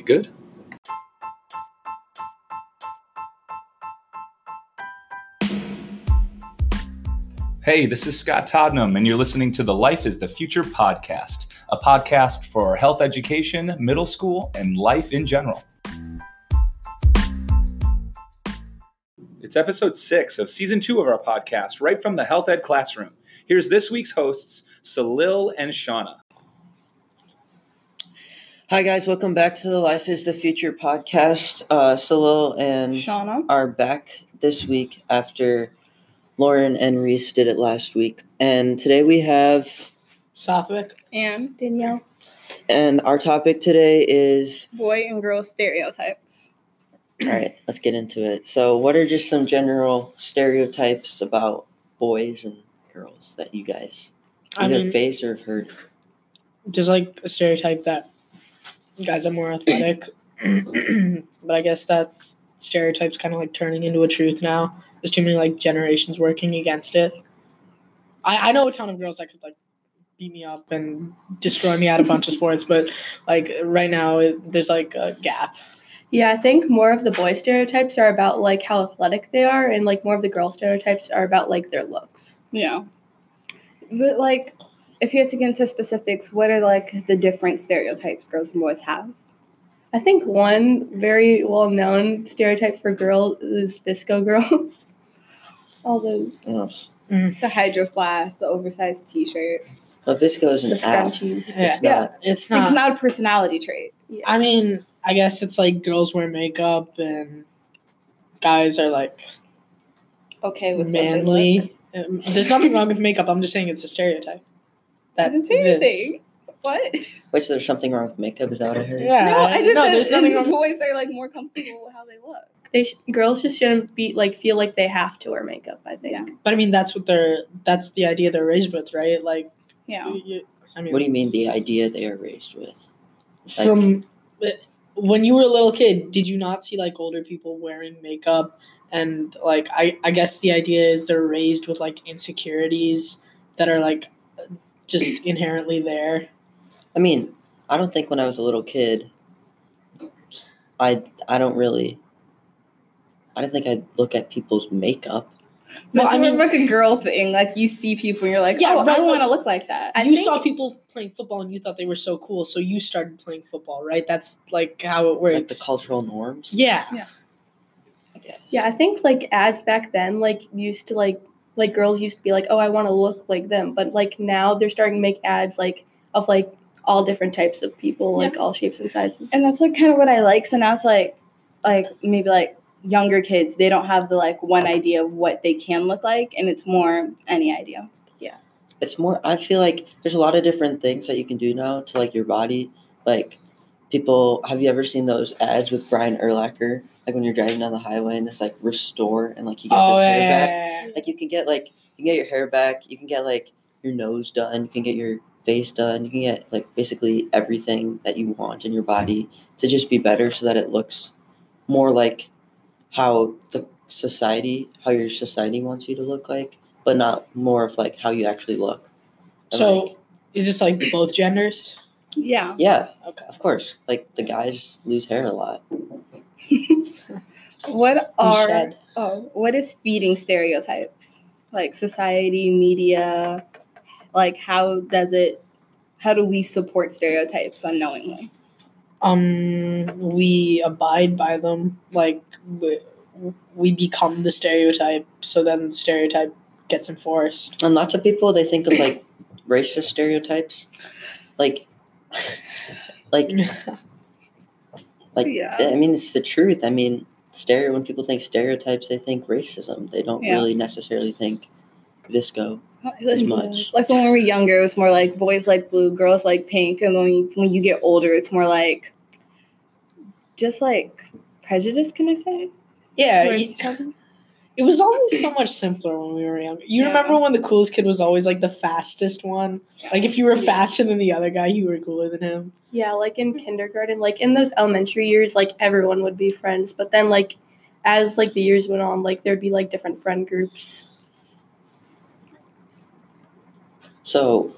be good. Hey, this is Scott Todnem, and you're listening to the Life is the Future podcast, a podcast for health education, middle school, and life in general. It's episode six of season two of our podcast, right from the health ed classroom. Here's this week's hosts, Salil and Shauna. Hi guys, welcome back to the Life is the Future podcast. Uh, Salil and Shauna. are back this week after Lauren and Reese did it last week. And today we have, Sathvik. And Danielle. and our topic today is, Boy and girl stereotypes. all right, let's get into it. So, what are just some general stereotypes about boys and girls that you guys I either mean, face or have heard? there's like a stereotype that guys are more athletic, but I guess that stereotype's kind of like turning into a truth now. There's too many like generations working against it. I, I know a ton of girls that could like beat me up and destroy me at a bunch of sports, but like right now it, there's like a gap. Yeah, I think more of the boy stereotypes are about like how athletic they are, and like more of the girl stereotypes are about like their looks. Yeah. But like if you had to get into specifics, what are like the different stereotypes girls and boys have? I think one very well known stereotype for girls is VSCO girls. All those Oh, The hydro flask, the oversized t shirts. a VSCO is the an app. scrunchies. Yeah, It's not. it's It's not. not a personality trait. Yeah. I mean, I guess it's like girls wear makeup and guys are like Okay with what they look. manly. Um, There's nothing wrong with makeup. I'm just saying it's a stereotype. I That didn't say exists. anything. What? Which there's something wrong with makeup? Is that what I heard? Yeah, no, I just no, said there's nothing wrong. boys are like more comfortable with how they look. They sh- girls just shouldn't be like feel like they have to wear makeup. I think. Yeah. But I mean, that's what they're. That's the idea they're raised with, right? Like, Yeah. you- you- I mean, What do you mean the idea they are raised with? like- from eh, when you were a little kid, did you not see like older people wearing makeup? And like, I I guess the idea is they're raised with like insecurities that are like just inherently there. I mean, I don't think when I was a little kid, I I don't really. I don't think I'd look at people's makeup. Well, That's I mean, like a girl thing. Like you see people and you're like, Yeah, oh, right, I want to look like that. I you think- saw people playing football and you thought they were so cool, so you started playing football, right? That's like how it works. Like the cultural norms. yeah. I. Yeah, I think like ads back then like used to like like girls used to be like, "Oh, I want to look like them." But like now they're starting to make ads like of like all different types of people, like all shapes and sizes. and that's like kind of what I like. So now it's like, like maybe like younger kids, they don't have the like one idea of what they can look like, and it's more any idea. Yeah, it's more. I feel like there's a lot of different things that you can do now to like your body. Like people, have you ever seen those ads with Brian Urlacher? Like when you're driving down the highway and it's like restore and like he gets Oh his yeah, hair back. yeah, yeah. Like you can get like you can get your hair back. You can get like your nose done. You can get your face done. You can get like basically everything that you want in your body to just be better, so that it looks more like how the society, how your society wants you to look like, but not more of like how you actually look. So like, is this like both genders? Yeah. yeah, Okay. of course. Like the guys lose hair a lot. What are oh, what is feeding stereotypes? Like society, media, like how does it? How do we support stereotypes unknowingly? Um, we abide by them. Like we, we become the stereotype, so then the stereotype gets enforced. And lots of people they think of like racist stereotypes, like, like Like, Yeah. I mean, it's the truth. I mean, stereo. When people think stereotypes, they think racism. They don't Yeah. really necessarily think VSCO as much. Like when we were younger, it was more like boys like blue, girls like pink, and then when you, when you get older, it's more like just like prejudice. Can I say? yeah, Towards it, each other? it was always so much simpler when we were young. You Yeah. remember when the coolest kid was always like the fastest one? Like if you were faster than the other guy, you were cooler than him. Yeah, like in kindergarten, like in those elementary years, like everyone would be friends. But then, like, as like the years went on, like there'd be like different friend groups. So,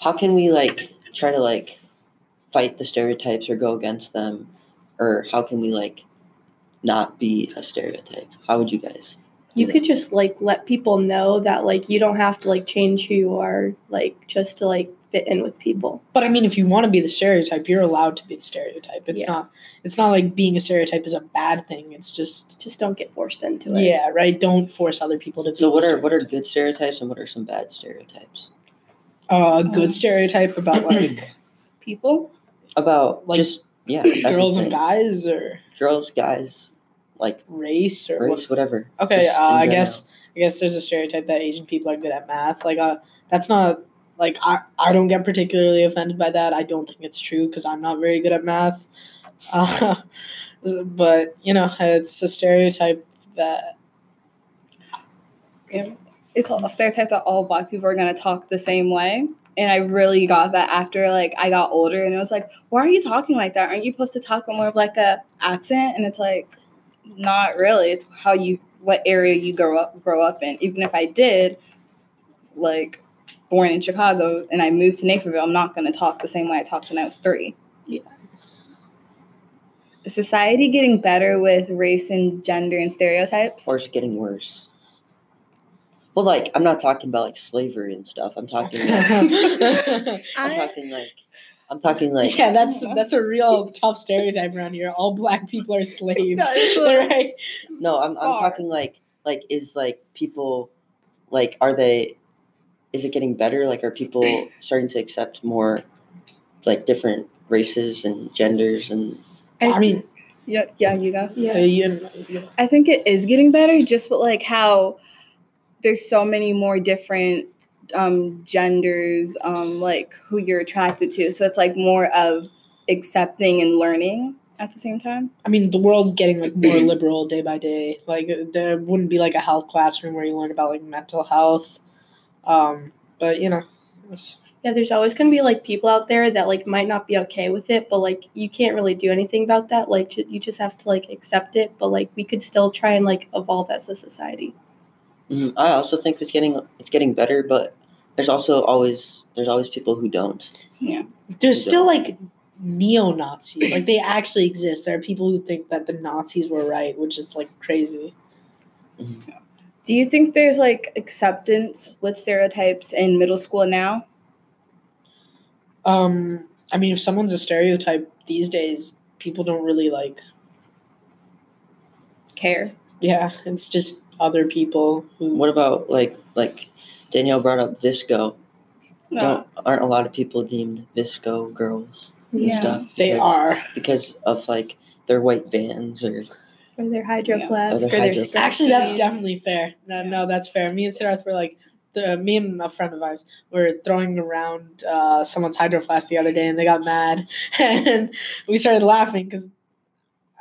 how can we like try to like fight the stereotypes or go against them, or how can we like not be a stereotype? How would you guys? You could just like let people know that like you don't have to like change who you are like just to like fit in with people. But I mean, if you want to be the stereotype, you're allowed to be the stereotype. It's Yeah. not. It's not like being a stereotype is a bad thing. It's just Just don't get forced into it. yeah, right. Don't force other people to. Be So what are what are good stereotypes and what are some bad stereotypes uh, a good stereotype about like People. about Like, just yeah girls and guys or girls guys like race or what? whatever. Okay, uh, I guess I guess there's a stereotype that Asian people are good at math. Like, uh, that's not like I, I don't get particularly offended by that. I don't think it's true because I'm not very good at math. Uh, but you know, it's a stereotype that Yeah. It's a stereotype that all black people are gonna talk the same way. And I really got that after like I got older and it was like, why are you talking like that? Aren't you supposed to talk with more of like a accent? And it's like, not really. It's how you what area you grow up grow up in. Even if I did, like born in Chicago and I moved to Naperville, I'm not gonna talk the same way I talked when I was three. Yeah. Is society getting better with race and gender and stereotypes? or is it getting worse? Well, like I'm not talking about like slavery and stuff. I'm talking. Like, I'm talking like. I'm talking like. yeah, that's that's a real tough stereotype around here. All black people are slaves, That is right? No, I'm I'm Far. talking like like is like people, like are they, is it getting better? Like are people starting to accept more, like different races and genders and I mean, yeah, yeah, you go. yeah. you, you- I think it is getting better, just with like how there's so many more different um, genders, um, like who you're attracted to. So it's like more of accepting and learning at the same time. I mean, the world's getting like more liberal day by day. Like there wouldn't be like a health classroom where you learn about like mental health. Um, but you know, it's- Yeah, there's always gonna be like people out there that like might not be okay with it, but like you can't really do anything about that. Like you just have to like accept it, but like we could still try and like evolve as a society. Mhm. I also think it's getting it's getting better, but there's also always there's always people who don't. Yeah, there's still like neo Nazis. Like they actually exist. There are people who think that the Nazis were right, which is like crazy. Do you think there's like acceptance with stereotypes in middle school now? Um, I mean, if someone's a stereotype these days, people don't really like. Care. Yeah, it's just other people who. What about like like Danielle brought up VSCO? No. Don't aren't a lot of people deemed VSCO girls and Yeah. stuff? they because- are because of like their white vans or Or their hydro Yeah. flask, Or or their their hydro- skirt actually that's definitely fair. No, no, that's fair. Me and Siddharth were like. The, me and a friend of ours were throwing around uh, someone's hydro flask the other day, and they got mad, and we started laughing because,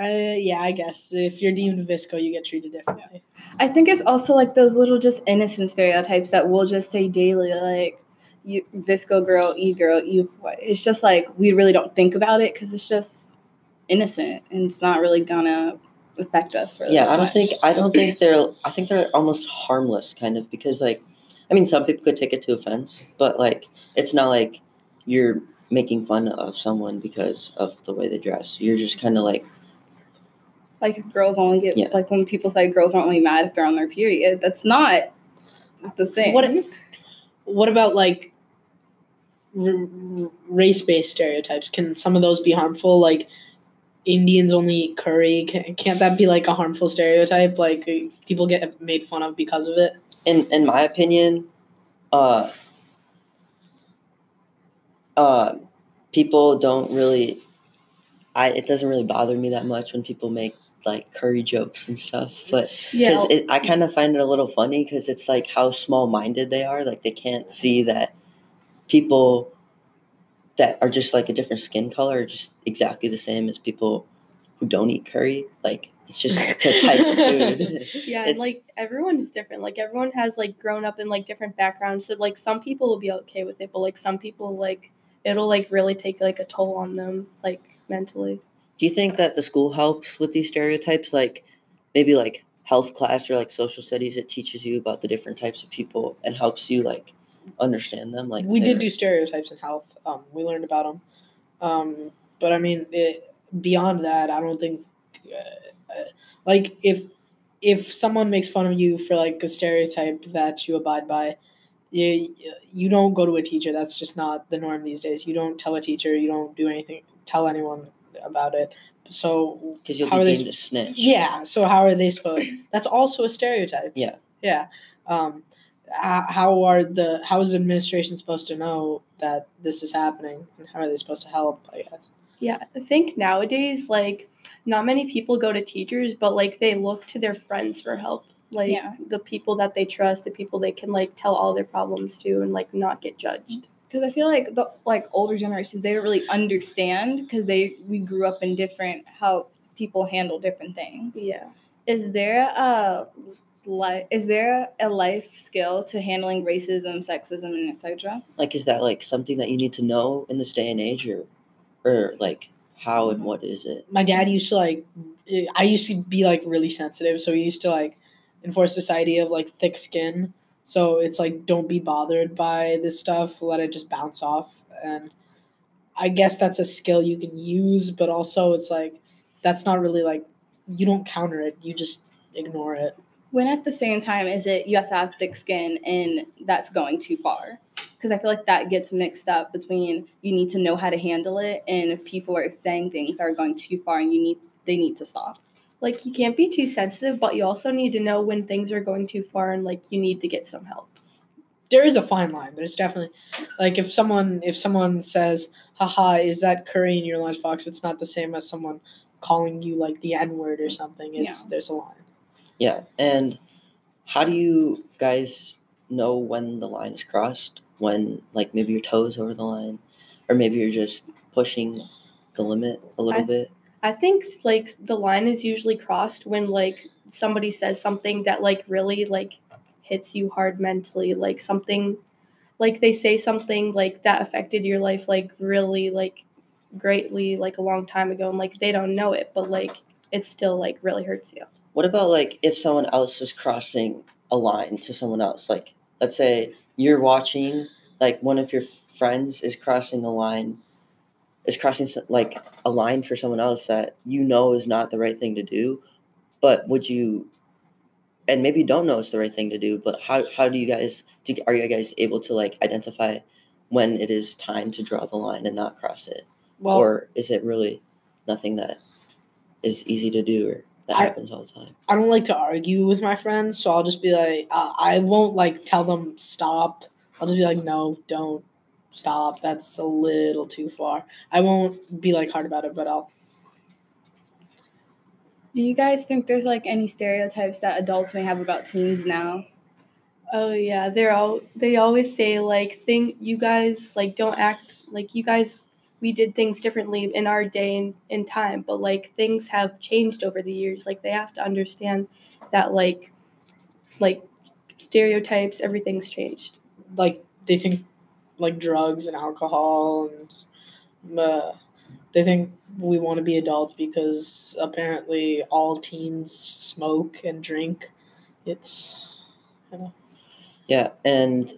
uh, yeah, I guess if you're deemed VSCO, you get treated differently. I think it's also like those little just innocent stereotypes that we'll just say daily, like you VSCO girl, e girl, e. It's just like we really don't think about it because it's just innocent and it's not really gonna affect us. Really yeah i don't much. think i don't think they're i think they're almost harmless kind of because like i mean some people could take it to offense but like it's not like you're making fun of someone because of the way they dress you're just kind of like like girls only get Yeah. like when people say girls aren't only mad if they're on their period. That's not the thing. What what about like r- r- race-based stereotypes? Can some of those be harmful? Like Indians only eat curry. Can, can't that be like a harmful stereotype? Like uh, people get made fun of because of it. in in my opinion uh uh people don't really i it doesn't really bother me that much when people make like curry jokes and stuff but Yeah. because it, I kind of find it a little funny because it's like how small minded they are. Like they can't see that people that are just like a different skin color are just exactly the same as people who don't eat curry. Like it's just a type of food. Yeah, and like everyone is different. Like everyone has like grown up in like different backgrounds. So like some people will be okay with it, but like some people like it'll like really take like a toll on them like mentally. Do you think that the school helps with these stereotypes? Like maybe like health class or like social studies, it teaches you about the different types of people and helps you like understand them. Like we did do stereotypes in health. Um, we learned about them. Um, but I mean, it, beyond that, I don't think uh, uh, like if if someone makes fun of you for like a stereotype that you abide by, you you don't go to a teacher. That's just not the norm these days. You don't tell a teacher. You don't do anything. Tell anyone about it. So Because you'll How be are they deemed a snitch. yeah. So how are they supposed? That's also a stereotype. Yeah. Yeah. Um, how are the how is the administration supposed to know that this is happening and how are they supposed to help? I guess. Yeah, I think nowadays, like, not many people go to teachers, but like they look to their friends for help. Like Yeah. the people that they trust, the people they can like tell all their problems to, and like not get judged. Because I feel like the like older generations they don't really understand because they we grew up in different how people handle different things. Yeah. Is there a li- is there a life skill to handling racism, sexism, and etc.? Like, is that like something that you need to know in this day and age, or, or like how and mm-hmm. what is it? My dad used to like. I used to be like really sensitive, so he used to like enforce this idea of like thick skin. So it's like don't be bothered by this stuff. Let it just bounce off. And I guess that's a skill you can use, but also it's like that's not really like you don't counter it. You just ignore it. When at the same time is it you have to have thick skin and that's going too far? Because I feel like that gets mixed up between you need to know how to handle it and if people are saying things that are going too far and you need they need to stop. Like you can't be too sensitive, but you also need to know when things are going too far and like you need to get some help. there is a fine line. There's definitely like if someone if someone says, "Haha, is that curry in your lunchbox?" It's not the same as someone calling you like the N word or something. It's there's a line. Yeah, and how do you guys know when the line is crossed? When like maybe your toes over the line, or maybe you're just pushing the limit a little I- bit. I think like the line is usually crossed when like somebody says something that like really like hits you hard mentally, like something like they say something like that affected your life like really like greatly like a long time ago and like they don't know it, but like it still like really hurts you. What about like if someone else is crossing a line to someone else? Like let's say you're watching, like one of your friends is crossing the line, is crossing like a line for someone else that you know is not the right thing to do, but would you? And maybe you don't know it's the right thing to do, but how how do you guys do? Are you guys able to like identify when it is time to draw the line and not cross it, Well, or is it really nothing that is easy to do or that I- happens all the time? I don't like to argue with my friends, so I'll just be like, uh, I won't like tell them stop. I'll just be like, no, don't stop. That's a little too far. I won't be like hard about it, but I'll. Do you guys think there's like any stereotypes that adults may have about teens now? Oh yeah, they're all they always say like thing you guys like don't act like you guys we did things differently in our day and in time, but like things have changed over the years. Like they have to understand that like like stereotypes, everything's changed. like they think like drugs and alcohol and uh, they think we want to be adults because apparently all teens smoke and drink. It's Yeah, and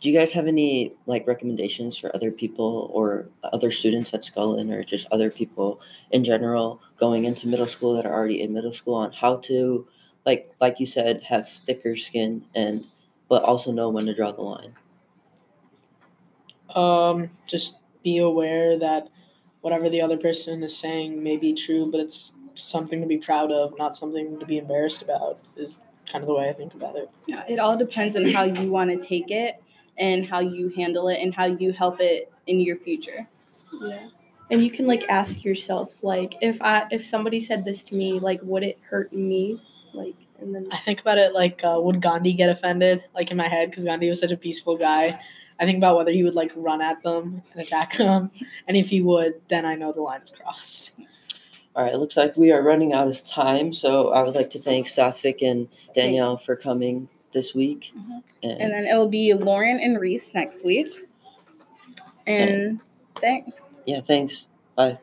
do you guys have any like recommendations for other people or other students at Scullen or just other people in general going into middle school that are already in middle school on how to like like you said have thicker skin and but also know when to draw the line. Um just be aware that whatever the other person is saying may be true, but it's something to be proud of, not something to be embarrassed about. Is kind of the way I think about it. Yeah, it all depends on how you want to take it and how you handle it and how you help it in your future. Yeah. And you can like ask yourself like if I if somebody said this to me, like would it hurt me? Like and then I think about it like, uh, would Gandhi get offended? Like in my head, because Gandhi was such a peaceful guy. I think about whether he would like run at them and attack them, and if he would, then I know the line is crossed. All right, it looks like we are running out of time, so I would like to thank Sathvik and Danielle for coming this week. Mhm. And, And then it'll be Lauren and Reese next week. And thanks. yeah, thanks. Bye.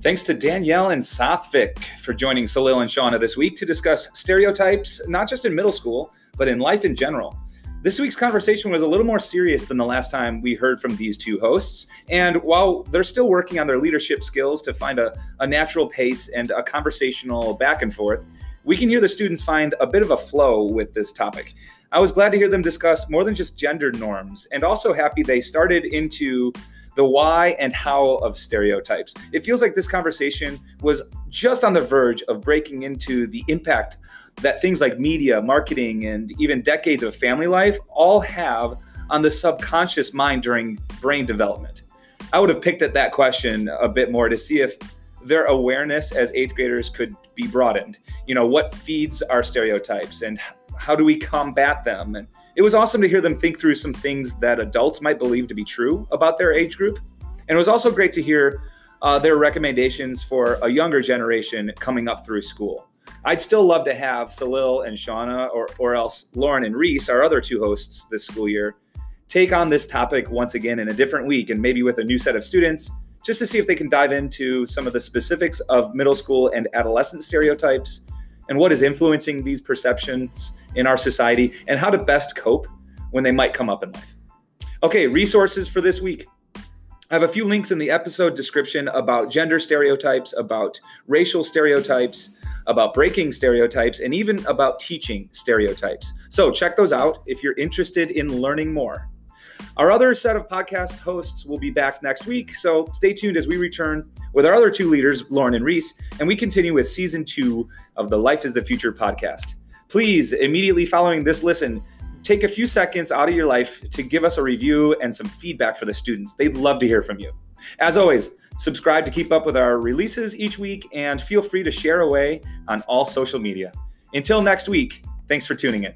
Thanks to Danielle and Sathvik for joining Salil and Shauna this week to discuss stereotypes, not just in middle school, but in life in general. This week's conversation was a little more serious than the last time we heard from these two hosts. And while they're still working on their leadership skills to find a, a natural pace and a conversational back and forth, we can hear the students find a bit of a flow with this topic. I was glad to hear them discuss more than just gender norms and also happy they started into the why and how of stereotypes. It feels like this conversation was just on the verge of breaking into the impact that things like media, marketing, and even decades of family life all have on the subconscious mind during brain development. I would have picked at that question a bit more to see if their awareness as eighth graders could be broadened. You know, what feeds our stereotypes and how do we combat them? And it was awesome to hear them think through some things that adults might believe to be true about their age group. And it was also great to hear uh, their recommendations for a younger generation coming up through school. I'd still love to have Salil and Shauna, or, or else Lauren and Reese, our other two hosts this school year, take on this topic once again in a different week and maybe with a new set of students, just to see if they can dive into some of the specifics of middle school and adolescent stereotypes and what is influencing these perceptions in our society and how to best cope when they might come up in life. Okay, resources for this week. I have a few links in the episode description about gender stereotypes, about racial stereotypes, about breaking stereotypes, and even about teaching stereotypes. So check those out if you're interested in learning more. Our other set of podcast hosts will be back next week, so stay tuned as we return with our other two leaders, Lauren and Reese, and we continue with season two of the Life is the Future podcast. Please, immediately following this listen, take a few seconds out of your life to give us a review and some feedback for the students. They'd love to hear from you. As always, subscribe to keep up with our releases each week and feel free to share away on all social media. Until next week, thanks for tuning in.